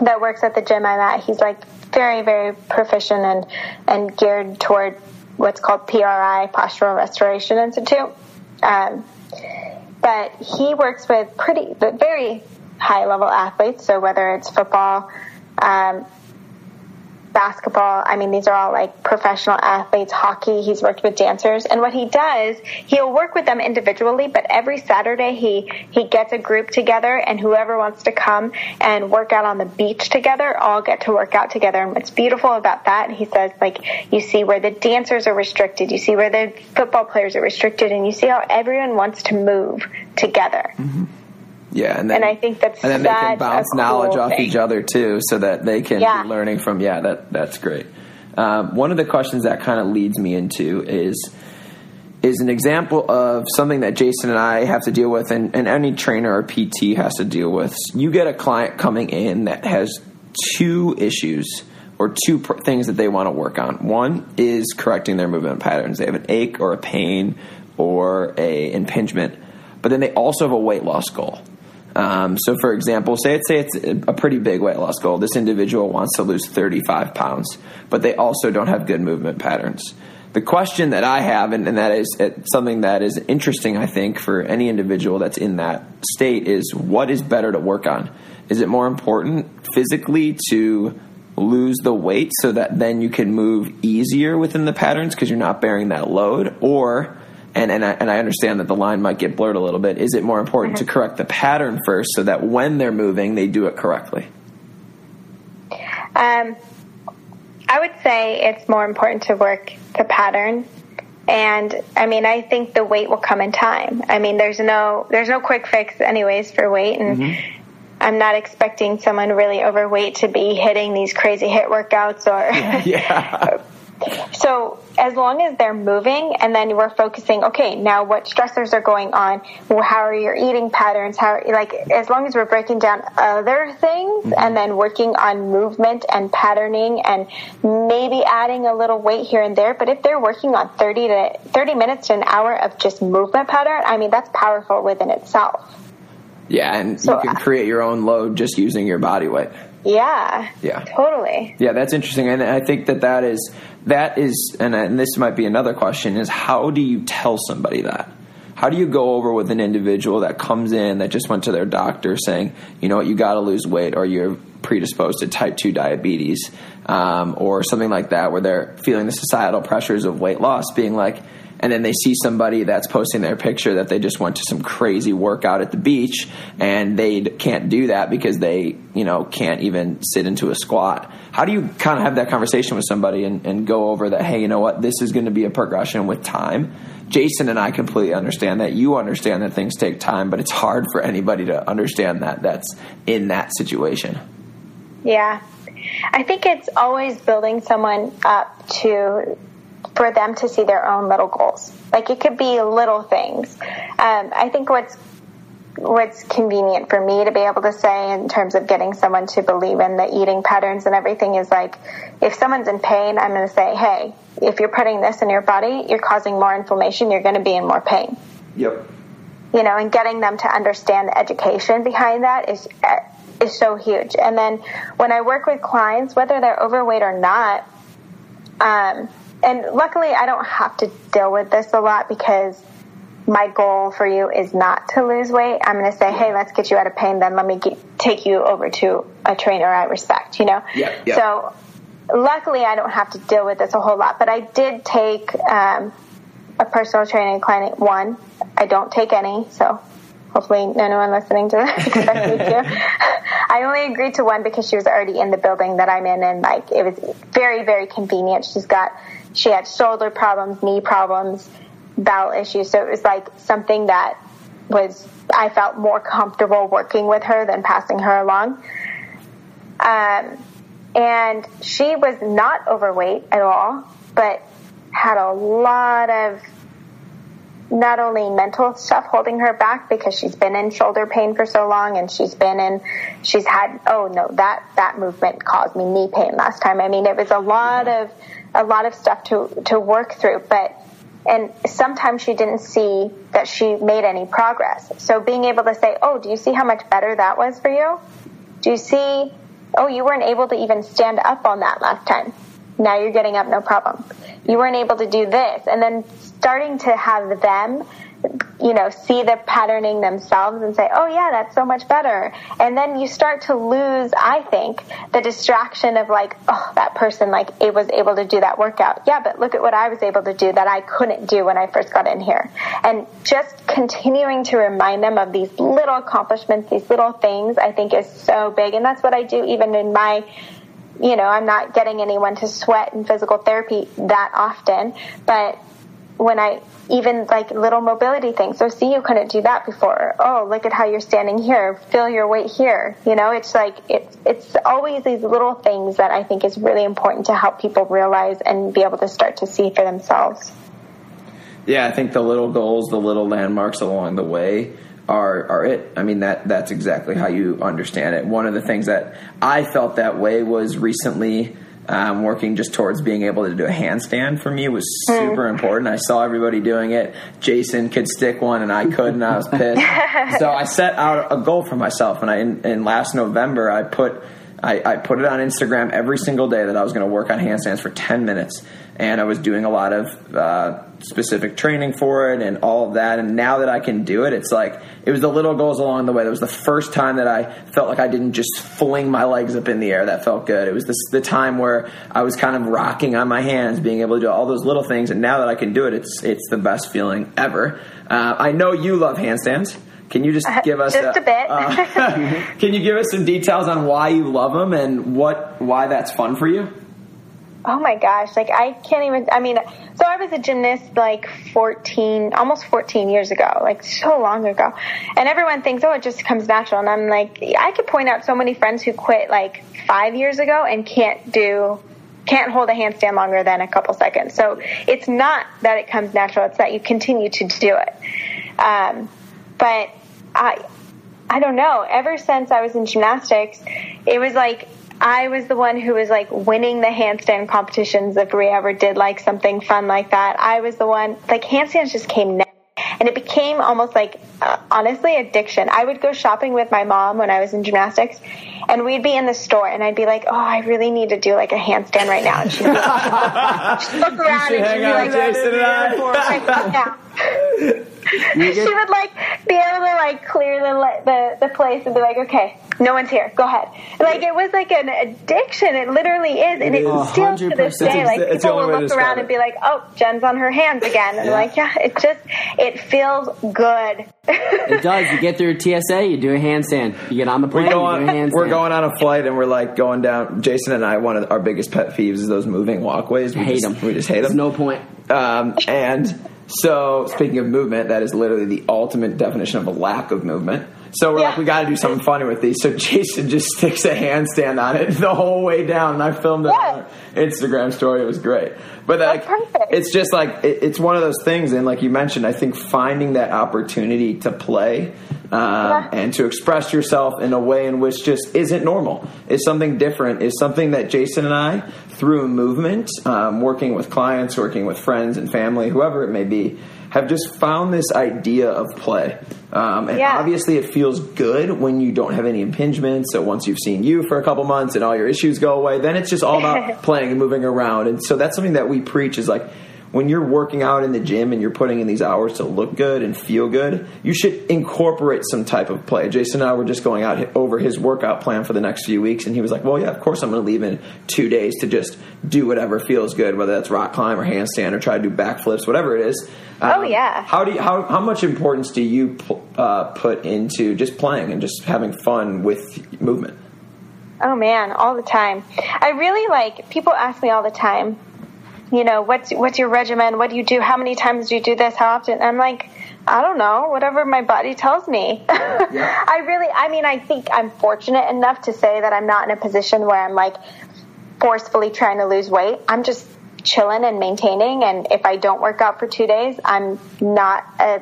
S1: that works at the gym I'm at, he's like very, very proficient and, and geared toward what's called PRI, Postural Restoration Institute. Um, but he works with pretty, but very high level athletes. So whether it's football, um, basketball. I mean, these are all like professional athletes, hockey. He's worked with dancers. And what he does, he'll work with them individually, but every Saturday he, he gets a group together and whoever wants to come and work out on the beach together all get to work out together. And what's beautiful about that, he says, like, you see where the dancers are restricted, you see where the football players are restricted, and you see how everyone wants to move together.
S4: Yeah, and then
S1: And I think that's
S4: and then they can bounce
S1: cool
S4: knowledge off
S1: thing.
S4: each other too, so that they can
S1: Yeah.
S4: be learning from. Yeah, that that's great. Um, one of the questions that kind of leads me into is is an example of something that Jason and I have to deal with, and, and any trainer or PT has to deal with. You get a client coming in that has two issues or two pr- things that they want to work on. One is correcting their movement patterns. They have an ache or a pain or a impingement, but then they also have a weight loss goal. Um, so, for example, say it's say it's a pretty big weight loss goal. This individual wants to lose 35 pounds, but they also don't have good movement patterns. The question that I have, and, and that is uh, something that is interesting, I think, for any individual that's in that state, is what is better to work on? Is it more important physically to lose the weight so that then you can move easier within the patterns because you're not bearing that load? Or, and, and, I, and I understand that the line might get blurred a little bit, is it more important to correct the pattern first so that when they're moving, they do it correctly?
S1: Um, I would say it's more important to work the pattern. And I mean, I think the weight will come in time. I mean, there's no there's no quick fix, anyways, for weight, and I'm not expecting someone really overweight to be hitting these crazy HIIT workouts or
S4: Yeah.
S1: So as long as they're moving, and then we're focusing, okay, now what stressors are going on? How are your eating patterns? How like as long as we're breaking down other things, mm-hmm. and then working on movement and patterning, and maybe adding a little weight here and there. But if they're working on thirty to thirty minutes to an hour of just movement pattern, I mean that's powerful within itself.
S4: Yeah, and
S1: So,
S4: you can create your own load just using your body weight.
S1: Yeah.
S4: Yeah.
S1: Totally.
S4: Yeah, that's interesting, and I think that that is that is, and, and this might be another question: is how do you tell somebody that? How do you go over with an individual that comes in that just went to their doctor saying, you know what, you got to lose weight, or you're predisposed to type two diabetes, um, or something like that, where they're feeling the societal pressures of weight loss, being like, and then they see somebody that's posting their picture that they just went to some crazy workout at the beach and they can't do that because they you know can't even sit into a squat. How do you kind of have that conversation with somebody and, and go over that hey you know what? This is going to be a progression with time. Jason and i completely understand that. You understand that things take time but it's hard for anybody to understand that that's in that situation.
S1: Yeah. I think it's always building someone up to for them to see their own little goals. Like it could be little things. Um, I think what's what's convenient for me to be able to say in terms of getting someone to believe in the eating patterns and everything is like if someone's in pain, I'm going to say, "Hey, if you're putting this in your body, you're causing more inflammation, you're going to be in more pain."
S4: yep
S1: you know, and getting them to understand the education behind that is is so huge. And then when I work with clients, whether they're overweight or not, um, and luckily I don't have to deal with this a lot because my goal for you is not to lose weight. I'm going to say, hey, let's get you out of pain. Then let me get, take you over to a trainer I respect, you know?
S4: Yeah, yeah.
S1: So luckily I don't have to deal with this a whole lot, but I did take um, a personal training client one. I don't take any, so hopefully no one listening to this expects me to. I only agreed to one because she was already in the building that I'm in and like it was very, very convenient. She's got, she had shoulder problems, knee problems, bowel issues. So it was like something that was, I felt more comfortable working with her than passing her along. Um, and she was not overweight at all, but had a lot of not only mental stuff holding her back because she's been in shoulder pain for so long and she's been in she's had oh no that that movement caused me knee pain last time i mean it was a lot of a lot of stuff to to work through but and sometimes she didn't see that she made any progress. So being able to say oh do you see how much better that was for you? Do you see oh you weren't able to even stand up on that last time. Now you're getting up no problem. You weren't able to do this. And then starting to have them you know see the patterning themselves and say oh yeah that's so much better. And then you start to lose i think the distraction of like oh that person like it was able to do that workout. Yeah but look at what i was able to do that i couldn't do when i first got in here. And just continuing to remind them of these little accomplishments these little things i think is so big. And that's what i do even in my you know, I'm not getting anyone to sweat in physical therapy that often, but when I even like little mobility things. So see, you couldn't do that before. Oh, look at how you're standing here. Feel your weight here. You know, it's like it's it's always these little things that I think is really important to help people realize and be able to start to see for themselves.
S4: Yeah, I think the little goals, the little landmarks along the way are are it. I mean that that's exactly how you understand it. One of the things that I felt that way was recently um, working just towards being able to do a handstand for me was hmm. super important. I saw everybody doing it. Jason could stick one, and I couldn't. I was pissed. so I set out a goal for myself, and I in, in last November I put. I, I put it on Instagram every single day that I was going to work on handstands for 10 minutes and I was doing a lot of uh, specific training for it and all of that. And now that I can do it, it's like it was the little goals along the way. That was the first time that I felt like I didn't just fling my legs up in the air. That felt good. It was this, the time where I was kind of rocking on my hands, being able to do all those little things. And now that I can do it, it's it's the best feeling ever. Uh, I know you love handstands. Can you just uh, give us
S1: just a, a bit?
S4: uh, can you give us some details on why you love them and what why that's fun for you?
S1: Oh my gosh, like I can't even, I mean, so I was a gymnast like 14, almost 14 years ago, like so long ago. And everyone thinks, oh, it just comes natural. And I'm like, I could point out so many friends who quit like five years ago and can't do, can't hold a handstand longer than a couple seconds. So it's not that it comes natural, it's that you continue to do it. Um, but I, I don't know, ever since I was in gymnastics, it was like, I was the one who was like winning the handstand competitions if we ever did like something fun like that. I was the one, like handstands just came next. And it became almost like, uh, honestly, addiction. I would go shopping with my mom when I was in gymnastics, and we'd be in the store, and I'd be like, "Oh, I really need to do like a handstand right now." And she'd, look around and she'd be like,
S4: Jason and I.
S1: yeah. she would like be able to like clear the, the the place and be like, okay, no one's here. Go ahead. Like it was like an addiction. It literally is, and it, it still to this day. Like it's people will look around and be like, oh, Jen's on her hands again, and yeah. like, yeah, it just it feels good.
S3: it does. You get through TSA, you do a handstand. You get on the plane, we're going,
S4: we're going on a flight, and we're like going down. Jason and I, one of our biggest pet peeves is those moving walkways. We
S3: hate
S4: just,
S3: them.
S4: We just hate them.
S3: There's no point.
S4: Um, and so, speaking of movement, that is literally the ultimate definition of a lack of movement. So we're yeah. like, we got to do something funny with these. So Jason just sticks a handstand on it the whole way down, and I filmed it yeah. on Instagram story. It was great. But like, it's just like it, it's one of those things, and like you mentioned, I think finding that opportunity to play uh, yeah. and to express yourself in a way in which just isn't normal is something different. Is something that Jason and I, through movement, um, working with clients, working with friends and family, whoever it may be, have just found this idea of play. Um, and yeah. obviously, it feels good when you don't have any impingements. So once you've seen you for a couple months and all your issues go away, then it's just all about playing and moving around. And so that's something that we preach is like when you're working out in the gym and you're putting in these hours to look good and feel good, you should incorporate some type of play. Jason and I were just going out over his workout plan for the next few weeks, and he was like, "Well, yeah, of course I'm going to leave in two days to just do whatever feels good, whether that's rock climb or handstand or try to do backflips, whatever it is."
S1: Um, oh yeah.
S4: How do you, how how much importance do you uh, put into just playing and just having fun with movement?
S1: Oh man, all the time. I really like people ask me all the time you know, what's what's your regimen? What do you do? How many times do you do this? How often? I'm like, I don't know, whatever my body tells me. Yeah. I really, I mean, I think I'm fortunate enough to say that I'm not in a position where I'm like forcefully trying to lose weight. I'm just chilling and maintaining. And if I don't work out for two days, I'm not a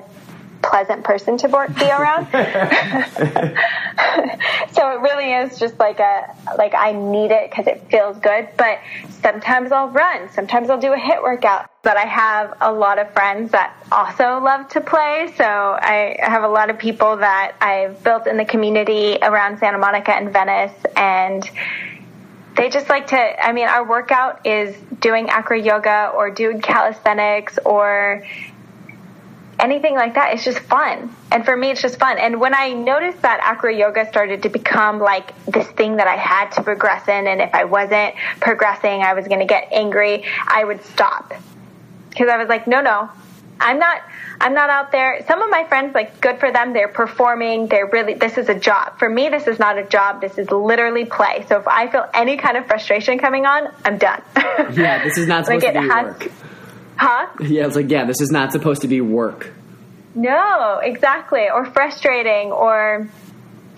S1: pleasant person to be around. so it really is just like a like I need it because it feels good. But sometimes I'll run, sometimes I'll do a HIIT workout. But I have a lot of friends that also love to play. So I have a lot of people that I've built in the community around Santa Monica and Venice and they just like to i mean our workout is doing acro yoga or doing calisthenics or anything like that it's just fun. And for me it's just fun. And when i noticed that acro yoga started to become like this thing that i had to progress in and if i wasn't progressing i was going to get angry i would stop. Because i was like no no. I'm not i'm not out there. Some of my friends like good for them they're performing they're really this is a job. For me this is not a job this is literally play. So if i feel any kind of frustration coming on i'm done.
S3: Yeah this is not supposed like to be work
S1: Huh?
S3: Yeah, it's like, yeah, this is not supposed to be work.
S1: No, exactly. Or frustrating or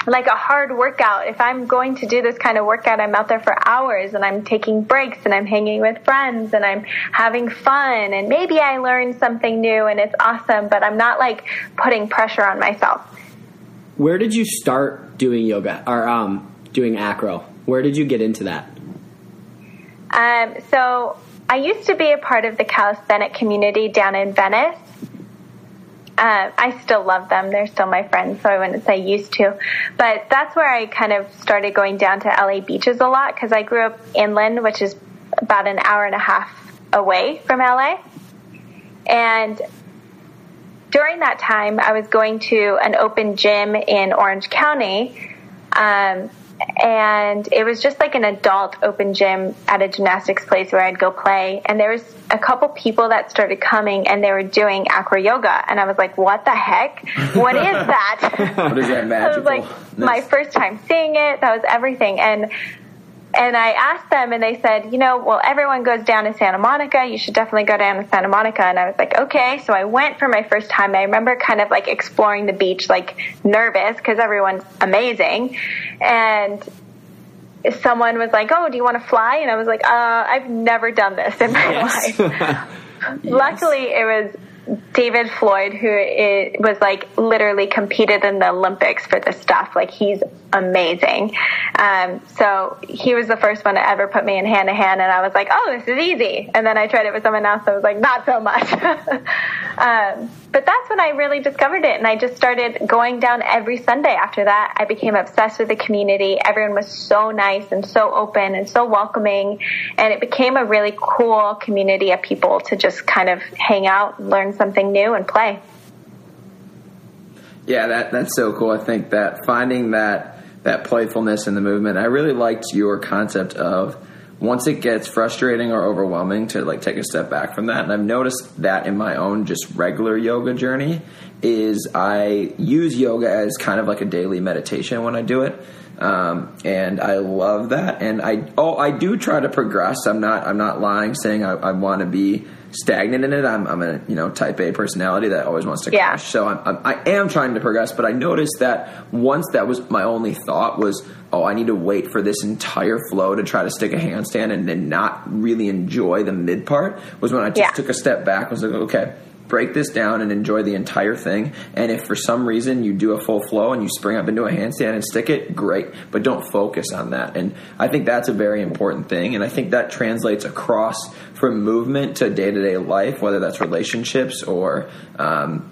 S1: like a hard workout. If I'm going to do this kind of workout, I'm out there for hours and I'm taking breaks and I'm hanging with friends and I'm having fun and maybe I learn something new and it's awesome, but I'm not like putting pressure on myself.
S3: Where did you start doing yoga or um, doing acro? Where did you get into that?
S1: Um, so I used to be a part of the calisthenic community down in Venice. Uh, I still love them. They're still my friends, so I wouldn't say used to. But that's where I kind of started going down to LA beaches a lot because I grew up inland, which is about an hour and a half away from LA. And during that time, I was going to an open gym in Orange County. Um, and it was just like an adult open gym at a gymnastics place where I'd go play. And there was a couple people that started coming and they were doing acro yoga. And I was like, what the heck? What is that?
S4: what is that magical?
S1: it was like my first time seeing it. That was everything. And and I asked them, and they said, you know, well, everyone goes down to Santa Monica. You should definitely go down to Santa Monica. And I was like, okay. So I went for my first time. I remember kind of like exploring the beach, like nervous because everyone's amazing. And someone was like, oh, do you want to fly? And I was like, uh, I've never done this in my yes. life. yes. Luckily, it was David Floyd, who was like literally competed in the Olympics for this stuff. Like he's amazing. Um, so he was the first one to ever put me in hand to hand, and I was like, oh, this is easy. And then I tried it with someone else, and I was like, not so much. um, but that's when I really discovered it, and I just started going down every Sunday after that. I became obsessed with the community. Everyone was so nice and so open and so welcoming, and it became a really cool community of people to just kind of hang out, learn something new, and play.
S4: Yeah, that that's so cool. I think that finding that that playfulness in the movement. I really liked your concept of once it gets frustrating or overwhelming to like take a step back from that. And I've noticed that in my own just regular yoga journey is I use yoga as kind of like a daily meditation when I do it. Um, and I love that. And I oh I do try to progress. I'm not I'm not lying saying I, I want to be stagnant in it. I'm, I'm a you know type A personality that always wants to yeah. crash. So I'm, I'm I am trying to progress, but I noticed that once that was my only thought was, oh, I need to wait for this entire flow to try to stick a handstand and then not really enjoy the mid part. Was when I just yeah. took a step back. Was like, okay break this down and enjoy the entire thing. And if for some reason you do a full flow and you spring up into a handstand and stick it, great. But don't focus on that. And I think that's a very important thing. And I think that translates across from movement to day to day life, whether that's relationships or um,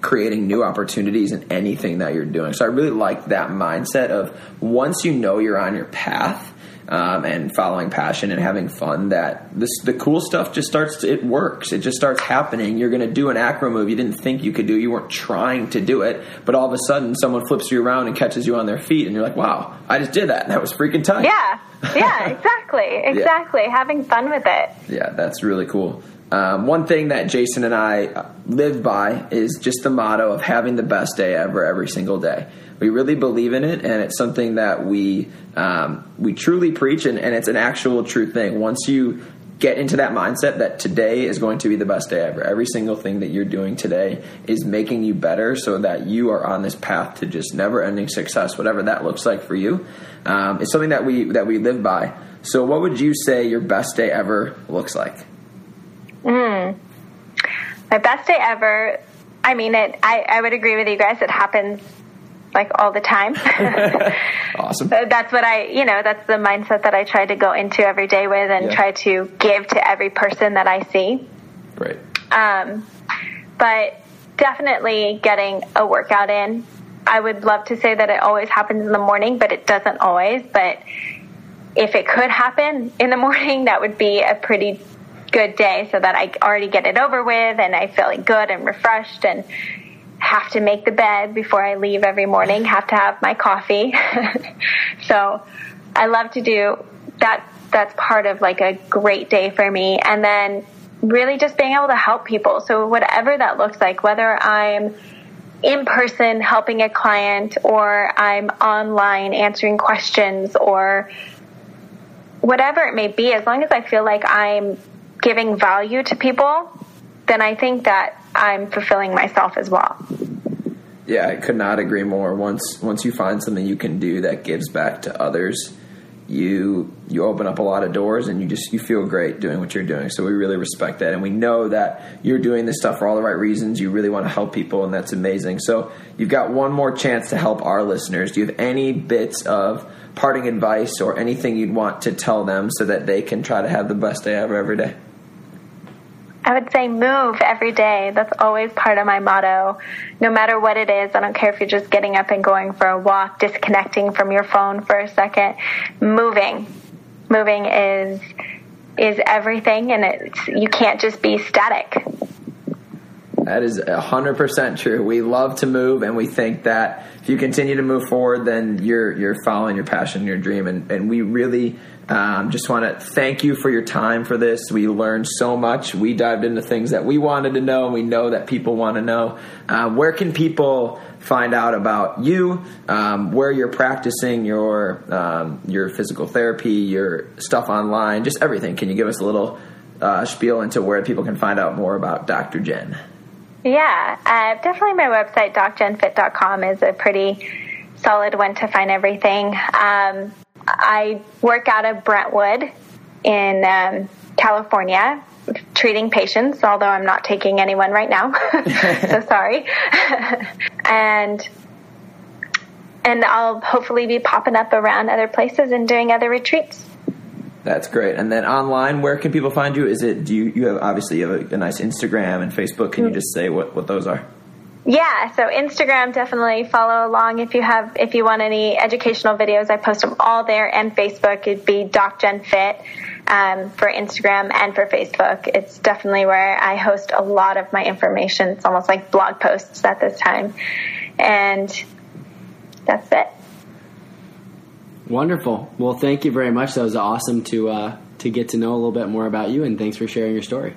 S4: creating new opportunities in anything that you're doing. So I really like that mindset of once you know you're on your path um, and following passion and having fun that this the cool stuff just starts to, it works. It just starts happening. You're going to do an acro move. You didn't think you could do you weren't trying to do it. But all of a sudden someone flips you around and catches you on their feet and you're like wow i just did that. That was freaking tight.
S1: Yeah. Yeah exactly. Exactly. Yeah. having fun with it.
S4: Yeah that's really cool um, one thing that Jason and I live by is just the motto of having the best day ever every single day. We really believe in it, and it's something that we um, we truly preach, and, and it's an actual true thing. Once you get into that mindset that today is going to be the best day ever. Every single thing that you're doing today is making you better so that you are on this path to just never ending success, whatever that looks like for you. Um, it's something that we, that we live by. So what would you say your best day ever looks like?
S1: Mm. My best day ever. I mean, it. I, I would agree with you guys. It happens like all the time.
S4: awesome.
S1: That's what I, you know, that's the mindset that I try to go into every day with and yeah. try to give to every person that I see.
S4: Right.
S1: Um, but definitely getting a workout in. I would love to say that it always happens in the morning, but it doesn't always. But if it could happen in the morning, that would be a pretty good day so that I already get it over with and I feel good and refreshed and have to make the bed before I leave every morning, have to have my coffee. so I love to do that. That's part of like a great day for me. And then really just being able to help people. So whatever that looks like, whether I'm in person helping a client or I'm online answering questions or whatever it may be, as long as I feel like I'm giving value to people, then I think that I'm fulfilling myself as well.
S4: Yeah, I could not agree more. Once once you find something you can do that gives back to others, you you open up a lot of doors and you just you feel great doing what you're doing. So we really respect that and we know that you're doing this stuff for all the right reasons. You really want to help people and that's amazing. So you've got one more chance to help our listeners. Do you have any bits of parting advice or anything you'd want to tell them so that they can try to have the best day ever every day?
S1: I would say move every day. That's always part of my motto. No matter what it is, I don't care if you're just getting up and going for a walk, disconnecting from your phone for a second. Moving. Moving is is everything and it's you can't just be static.
S4: That is 100% true. We love to move and we think that if you continue to move forward then you're you're following your passion, your dream and and we really um, just want to thank you for your time for this. We learned so much. We dived into things that we wanted to know, and we know that people want to know. Uh, where can people find out about you, um, where you're practicing your um, your physical therapy, your stuff online, just everything? Can you give us a little uh, spiel into where people can find out more about Dr. Jen?
S1: Yeah, uh, definitely my website, docjenfit.com, is a pretty solid one to find everything. Um, I work out of Brentwood in um, California, treating patients, although I'm not taking anyone right now. so sorry. and and I'll hopefully be popping up around other places and doing other retreats.
S4: That's great. And then online, where can people find you? Is it do you you have obviously you have a, a nice Instagram and Facebook? Can you mm. just say what what those are?
S1: Yeah, so Instagram definitely follow along if you have if you want any educational videos. I post them all there, and Facebook it'd be Doc Jen Fit um, for Instagram and for Facebook. It's definitely where I host a lot of my information. It's almost like blog posts at this time, and that's it.
S3: Wonderful. Well, thank you very much. That was awesome to uh, to get to know a little bit more about you, and thanks for sharing your story.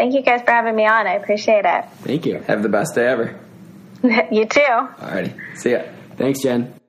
S1: Thank you guys for having me on. I appreciate it.
S3: Thank you.
S4: Have the best day ever.
S1: you too.
S4: Alrighty. See ya.
S3: Thanks, Jen.